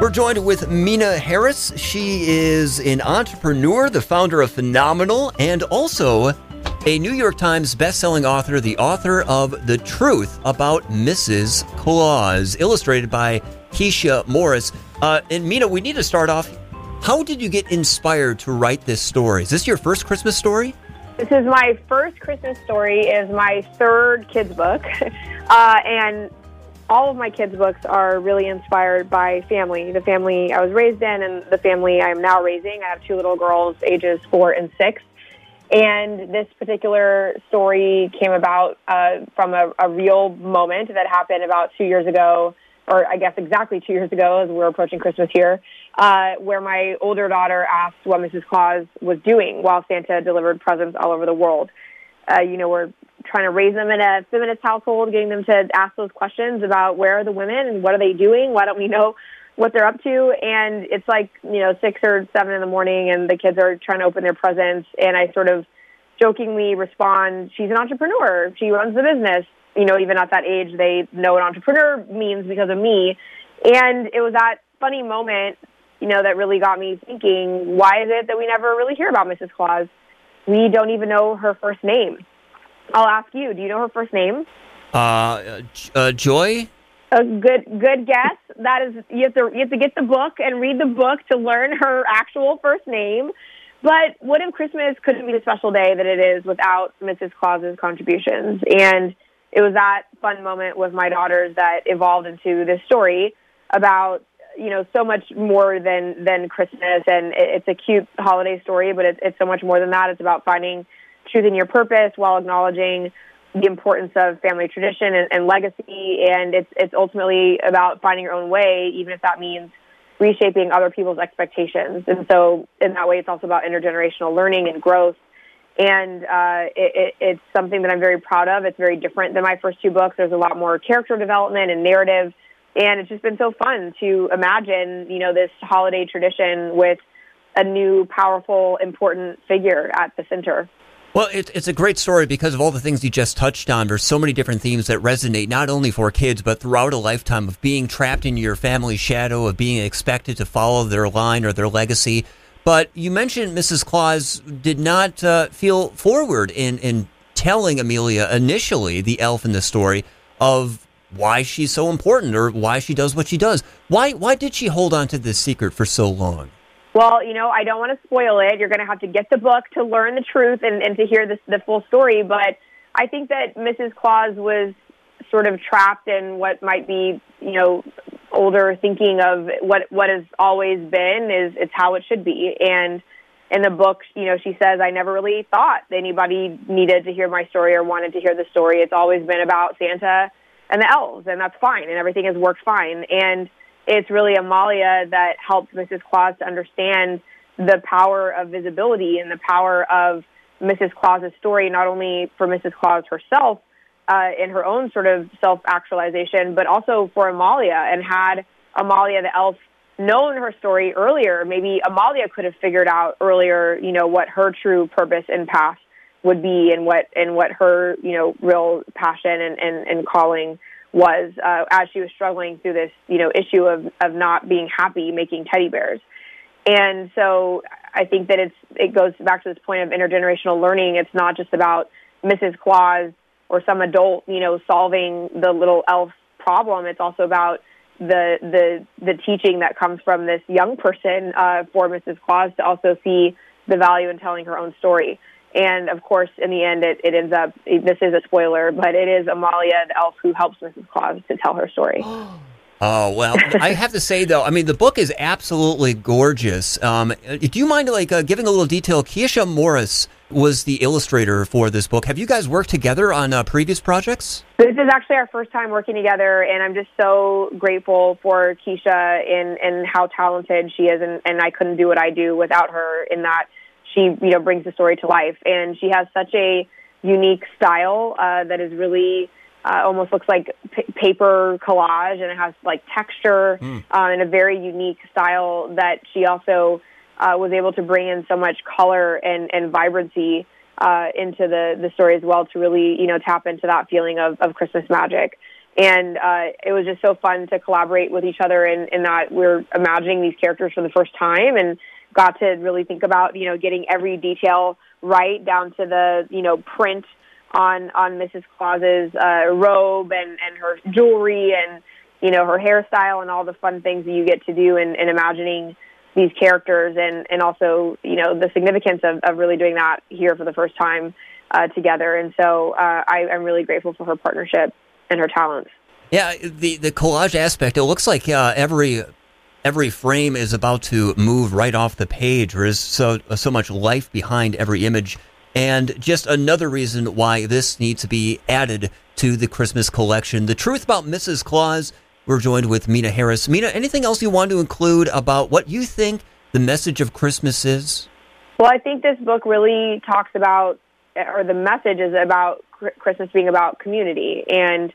We're joined with Meena Harris. She is an entrepreneur, the founder of Phenomenal, and also a New York Times bestselling author, the author of The Truth About Mrs. Claus, illustrated by Keisha Morris. Uh, and Meena, we need to start off. How did you get inspired to write this story? Is this your first Christmas story? This is my first Christmas story. Is my third kids book, uh, and all of my kids' books are really inspired by family, the family I was raised in, and the family I am now raising. I have two little girls, ages four and six. And this particular story came about uh, from a, a real moment that happened about two years ago, or I guess exactly two years ago, as we're approaching Christmas here, uh, where my older daughter asked what Mrs. Claus was doing while Santa delivered presents all over the world. Uh, you know, we're trying to raise them in a feminist household, getting them to ask those questions about where are the women and what are they doing? Why don't we know what they're up to? And it's like, you know, six or seven in the morning and the kids are trying to open their presents. And I sort of jokingly respond, she's an entrepreneur. She runs the business. You know, even at that age, they know what entrepreneur means because of me. And it was that funny moment, you know, that really got me thinking, why is it that we never really hear about Mrs. Claus? We don't even know her first name. I'll ask you. Do you know her first name? Uh, uh, Joy. A good good guess. That is you have to you have to get the book and read the book to learn her actual first name. But what if Christmas couldn't be the special day that it is without Mrs. Claus's contributions? And it was that fun moment with my daughters that evolved into this story about you know so much more than than Christmas, and it, it's a cute holiday story, but it's it's so much more than that. It's about finding choosing your purpose while acknowledging the importance of family tradition and, and legacy. And it's, it's ultimately about finding your own way, even if that means reshaping other people's expectations. And so in that way, it's also about intergenerational learning and growth. And uh, it, it, it's something that I'm very proud of. It's very different than my first two books. There's a lot more character development and narrative. And it's just been so fun to imagine, you know, this holiday tradition with a new, powerful, important figure at the center. Well, it, it's a great story because of all the things you just touched on. There's so many different themes that resonate not only for kids, but throughout a lifetime of being trapped in your family's shadow, of being expected to follow their line or their legacy. But you mentioned Mrs. Claus did not uh, feel forward in, in telling Amelia initially, the elf in the story, of why she's so important or why she does what she does. Why, why did she hold on to this secret for so long? Well, you know, I don't want to spoil it. You're going to have to get the book to learn the truth and, and to hear this, the full story. But I think that Mrs. Claus was sort of trapped in what might be, you know, older thinking of what what has always been is it's how it should be. And in the book, you know, she says, I never really thought anybody needed to hear my story or wanted to hear the story. It's always been about Santa and the elves, and that's fine, and everything has worked fine. And it's really Amalia that helped Mrs. Claus to understand the power of visibility and the power of Mrs. Claus's story, not only for Mrs. Claus herself uh, in her own sort of self actualization, but also for Amalia. And had Amalia the elf known her story earlier, maybe Amalia could have figured out earlier, you know, what her true purpose and path would be and what and what her, you know, real passion and, and, and calling was uh, as she was struggling through this, you know, issue of of not being happy making teddy bears. And so I think that it's it goes back to this point of intergenerational learning. It's not just about Mrs. Claus or some adult, you know, solving the little elf problem. It's also about the the the teaching that comes from this young person uh, for Mrs. Claus to also see the value in telling her own story. And of course, in the end, it, it ends up, this is a spoiler, but it is Amalia, the elf, who helps Mrs. Claus to tell her story. Oh well, I have to say though, I mean the book is absolutely gorgeous. Um, do you mind like uh, giving a little detail? Keisha Morris was the illustrator for this book. Have you guys worked together on uh, previous projects? This is actually our first time working together, and I'm just so grateful for Keisha and and how talented she is, and, and I couldn't do what I do without her. In that she you know brings the story to life, and she has such a unique style uh, that is really uh, almost looks like p- paper collage, and it has like texture mm. uh, and a very unique style that she also uh, was able to bring in so much color and and vibrancy. Uh, into the the story as well to really you know tap into that feeling of, of Christmas magic. and uh, it was just so fun to collaborate with each other and, and that we're imagining these characters for the first time and got to really think about you know getting every detail right down to the you know print on on Mrs. Claus's uh, robe and and her jewelry and you know her hairstyle and all the fun things that you get to do in, in imagining these characters and and also you know the significance of, of really doing that here for the first time uh, together and so uh, I, I'm really grateful for her partnership and her talents. Yeah, the the collage aspect. It looks like uh, every every frame is about to move right off the page. There is so so much life behind every image, and just another reason why this needs to be added to the Christmas collection. The truth about Mrs. Claus. We're joined with Meena Harris. Meena, anything else you want to include about what you think the message of Christmas is? Well, I think this book really talks about, or the message is about Christmas being about community and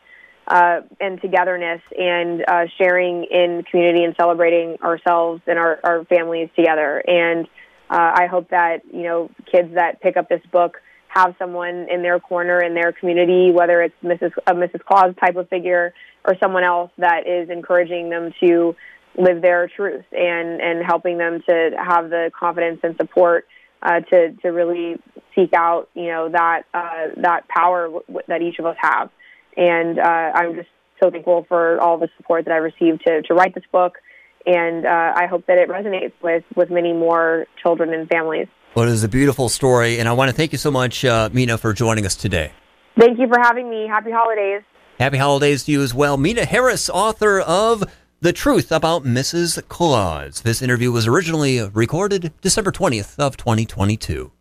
uh, and togetherness and uh, sharing in community and celebrating ourselves and our, our families together. And uh, I hope that you know kids that pick up this book have someone in their corner in their community, whether it's Mrs. a Mrs. Claus type of figure or someone else that is encouraging them to live their truth and and helping them to have the confidence and support uh, to to really seek out you know that uh, that power w- that each of us have and uh, I'm just so thankful for all the support that I received to, to write this book. And uh, I hope that it resonates with, with many more children and families. Well, it is a beautiful story, and I want to thank you so much, uh, Meena, for joining us today. Thank you for having me. Happy holidays. Happy holidays to you as well. Meena Harris, author of The Truth About Mrs. Claus. This interview was originally recorded December 20th of 2022.